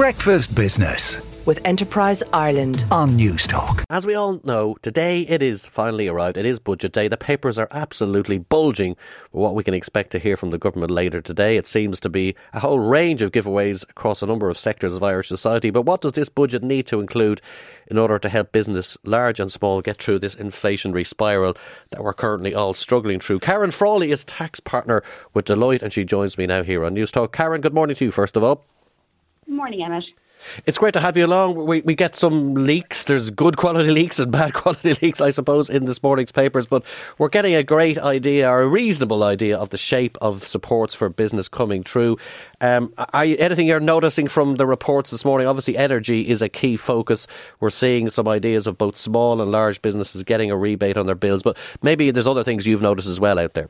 Breakfast Business with Enterprise Ireland on Newstalk. As we all know, today it is finally arrived. It is budget day. The papers are absolutely bulging with what we can expect to hear from the government later today. It seems to be a whole range of giveaways across a number of sectors of Irish society. But what does this budget need to include in order to help business, large and small, get through this inflationary spiral that we're currently all struggling through? Karen Frawley is tax partner with Deloitte and she joins me now here on Newstalk. Karen, good morning to you, first of all. Morning, Emmett. It's great to have you along. We, we get some leaks. There's good quality leaks and bad quality leaks, I suppose, in this morning's papers, but we're getting a great idea or a reasonable idea of the shape of supports for business coming through. Um, are you, anything you're noticing from the reports this morning? Obviously, energy is a key focus. We're seeing some ideas of both small and large businesses getting a rebate on their bills, but maybe there's other things you've noticed as well out there.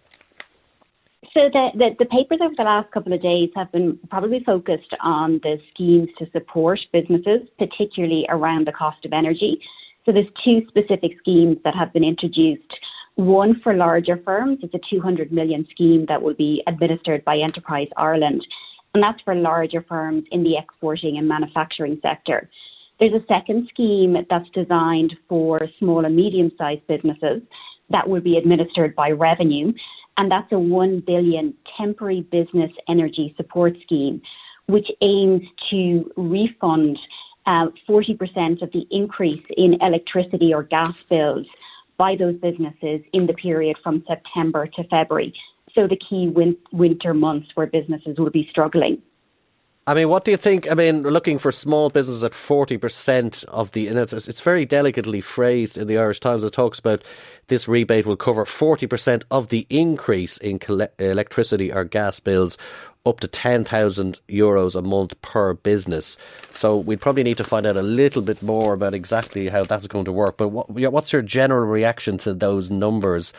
So the, the, the, papers over the last couple of days have been probably focused on the schemes to support businesses, particularly around the cost of energy. So there's two specific schemes that have been introduced. One for larger firms, it's a 200 million scheme that will be administered by Enterprise Ireland, and that's for larger firms in the exporting and manufacturing sector. There's a second scheme that's designed for small and medium sized businesses that will be administered by Revenue and that's a 1 billion temporary business energy support scheme, which aims to refund uh, 40% of the increase in electricity or gas bills by those businesses in the period from September to February. So the key win- winter months where businesses will be struggling. I mean, what do you think? I mean, looking for small business at 40% of the, and it's, it's very delicately phrased in the Irish Times. It talks about this rebate will cover 40% of the increase in electricity or gas bills up to 10,000 euros a month per business. So we'd probably need to find out a little bit more about exactly how that's going to work. But what, what's your general reaction to those numbers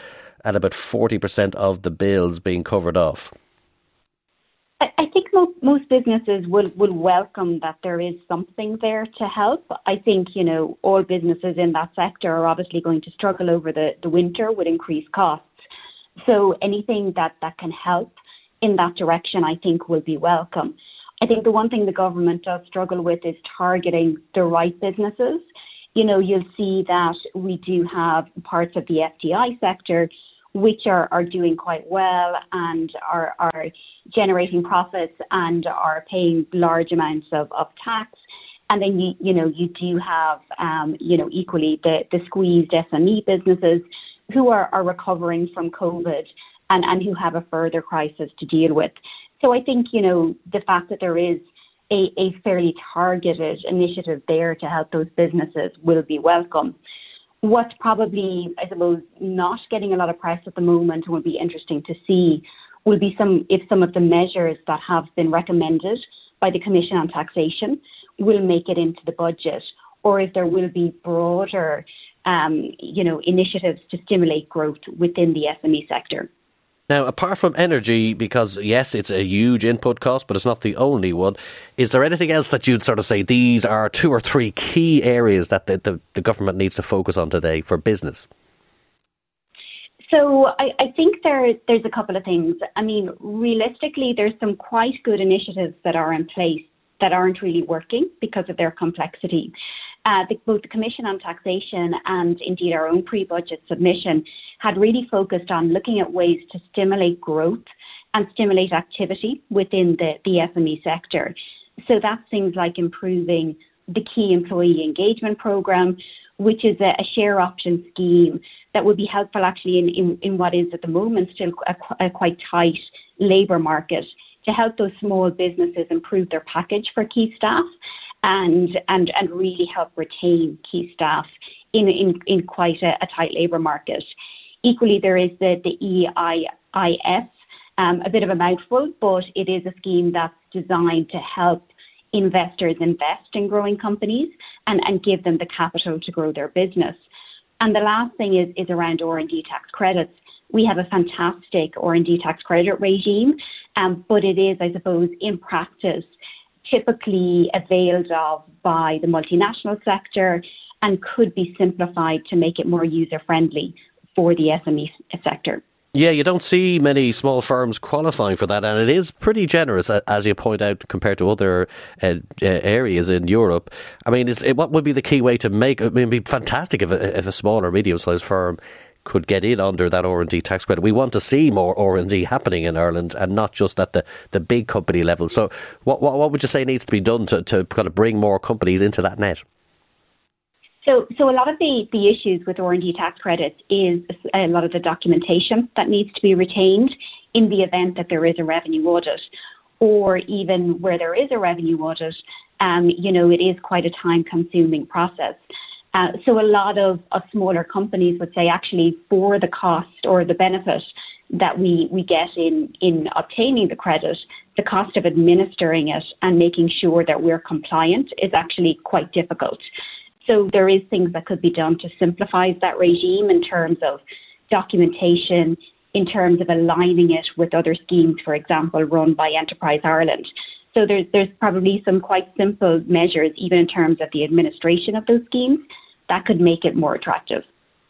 at about 40% of the bills being covered off? I think most, most businesses will, will welcome that there is something there to help. I think, you know, all businesses in that sector are obviously going to struggle over the, the winter with increased costs. So anything that, that can help in that direction, I think will be welcome. I think the one thing the government does struggle with is targeting the right businesses. You know, you'll see that we do have parts of the FDI sector which are, are doing quite well and are, are generating profits and are paying large amounts of, of tax. And then you, you know, you do have, um, you know, equally the, the squeezed SME businesses who are, are recovering from COVID and, and who have a further crisis to deal with. So I think, you know, the fact that there is a, a fairly targeted initiative there to help those businesses will be welcome. What's probably, I suppose, not getting a lot of press at the moment and will be interesting to see will be some if some of the measures that have been recommended by the Commission on Taxation will make it into the budget, or if there will be broader, um, you know, initiatives to stimulate growth within the SME sector. Now, apart from energy, because yes, it's a huge input cost, but it's not the only one, is there anything else that you'd sort of say these are two or three key areas that the, the, the government needs to focus on today for business? So I, I, think there there's a couple of things. I mean, realistically, there's some quite good initiatives that are in place that aren't really working because of their complexity. Uh, the, both the Commission on Taxation and indeed our own pre-budget submission had really focused on looking at ways to stimulate growth and stimulate activity within the, the SME sector. So that's things like improving the key employee engagement program, which is a, a share option scheme that would be helpful actually in, in, in what is at the moment still a, a quite tight labour market to help those small businesses improve their package for key staff and and and really help retain key staff in in, in quite a, a tight labour market. Equally, there is the, the um, a bit of a mouthful, but it is a scheme that's designed to help investors invest in growing companies and, and give them the capital to grow their business. And the last thing is, is around R&D tax credits. We have a fantastic R&D tax credit regime, um, but it is, I suppose, in practice, typically availed of by the multinational sector and could be simplified to make it more user friendly for the SME sector. Yeah, you don't see many small firms qualifying for that, and it is pretty generous, as you point out, compared to other uh, uh, areas in Europe. I mean, is, what would be the key way to make? I mean, it'd be fantastic if a, if a small or medium-sized firm could get in under that R&D tax credit. We want to see more R&D happening in Ireland and not just at the, the big company level. So what, what, what would you say needs to be done to, to kind of bring more companies into that net? So, so a lot of the, the issues with R&D tax credits is a lot of the documentation that needs to be retained in the event that there is a revenue audit, or even where there is a revenue audit, um, you know, it is quite a time-consuming process. Uh, so a lot of, of smaller companies would say actually for the cost or the benefit that we, we get in, in obtaining the credit, the cost of administering it and making sure that we're compliant is actually quite difficult. So there is things that could be done to simplify that regime in terms of documentation, in terms of aligning it with other schemes, for example, run by Enterprise Ireland. So there's there's probably some quite simple measures, even in terms of the administration of those schemes, that could make it more attractive.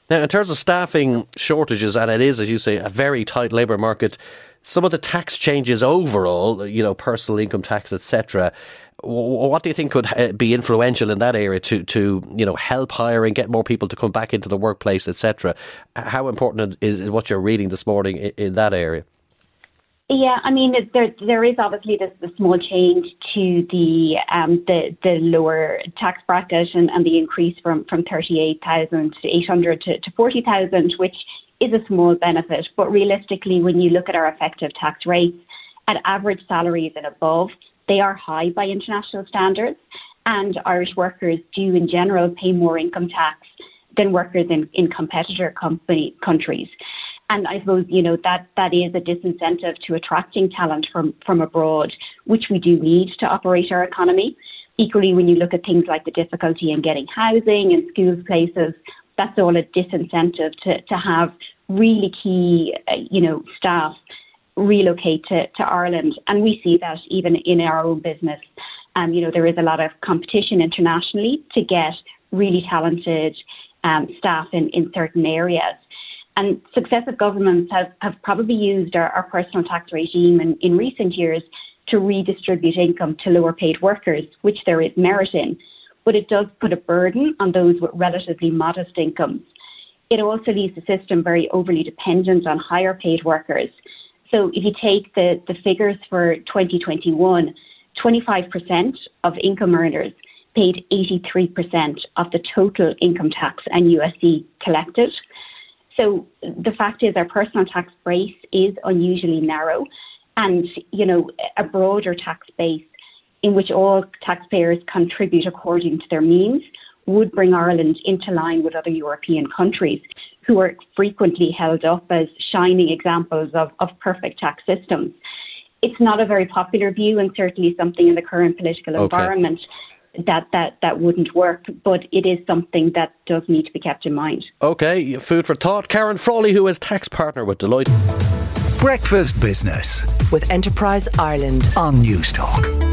Now, in terms of staffing shortages, and it is, as you say, a very tight labour market, some of the tax changes overall, you know, personal income tax, etc. What do you think could uh, be influential in that area to, to you know help hiring, get more people to come back into the workplace, etc. How important is, what you're reading this morning in that area? Yeah, I mean there there is obviously this the small change to the um, the the lower tax bracket and, and the increase from from thirty eight thousand to eight hundred to, to forty thousand, which is a small benefit. But realistically, when you look at our effective tax rates at average salaries and above, they are high by international standards, and Irish workers do in general pay more income tax than workers in, in competitor company countries. And I suppose, you know, that, that is a disincentive to attracting talent from, from abroad, which we do need to operate our economy. Equally, when you look at things like the difficulty in getting housing and schools places, that's all a disincentive to, to have really key, uh, you know, staff relocate to, to Ireland. And we see that even in our own business. Um, you know, there is a lot of competition internationally to get really talented um, staff in, in certain areas. And successive governments have, have probably used our, our personal tax regime in, in recent years to redistribute income to lower paid workers, which there is merit in. But it does put a burden on those with relatively modest incomes. It also leaves the system very overly dependent on higher paid workers. So if you take the, the figures for 2021, 25% of income earners paid 83% of the total income tax and USC collected. So the fact is, our personal tax base is unusually narrow, and you know a broader tax base in which all taxpayers contribute according to their means would bring Ireland into line with other European countries who are frequently held up as shining examples of, of perfect tax systems. It's not a very popular view and certainly something in the current political okay. environment that that that wouldn't work. But it is something that does need to be kept in mind. Okay, food for thought. Karen Frawley, who is tax partner with Deloitte. Breakfast Business with Enterprise Ireland on Newstalk.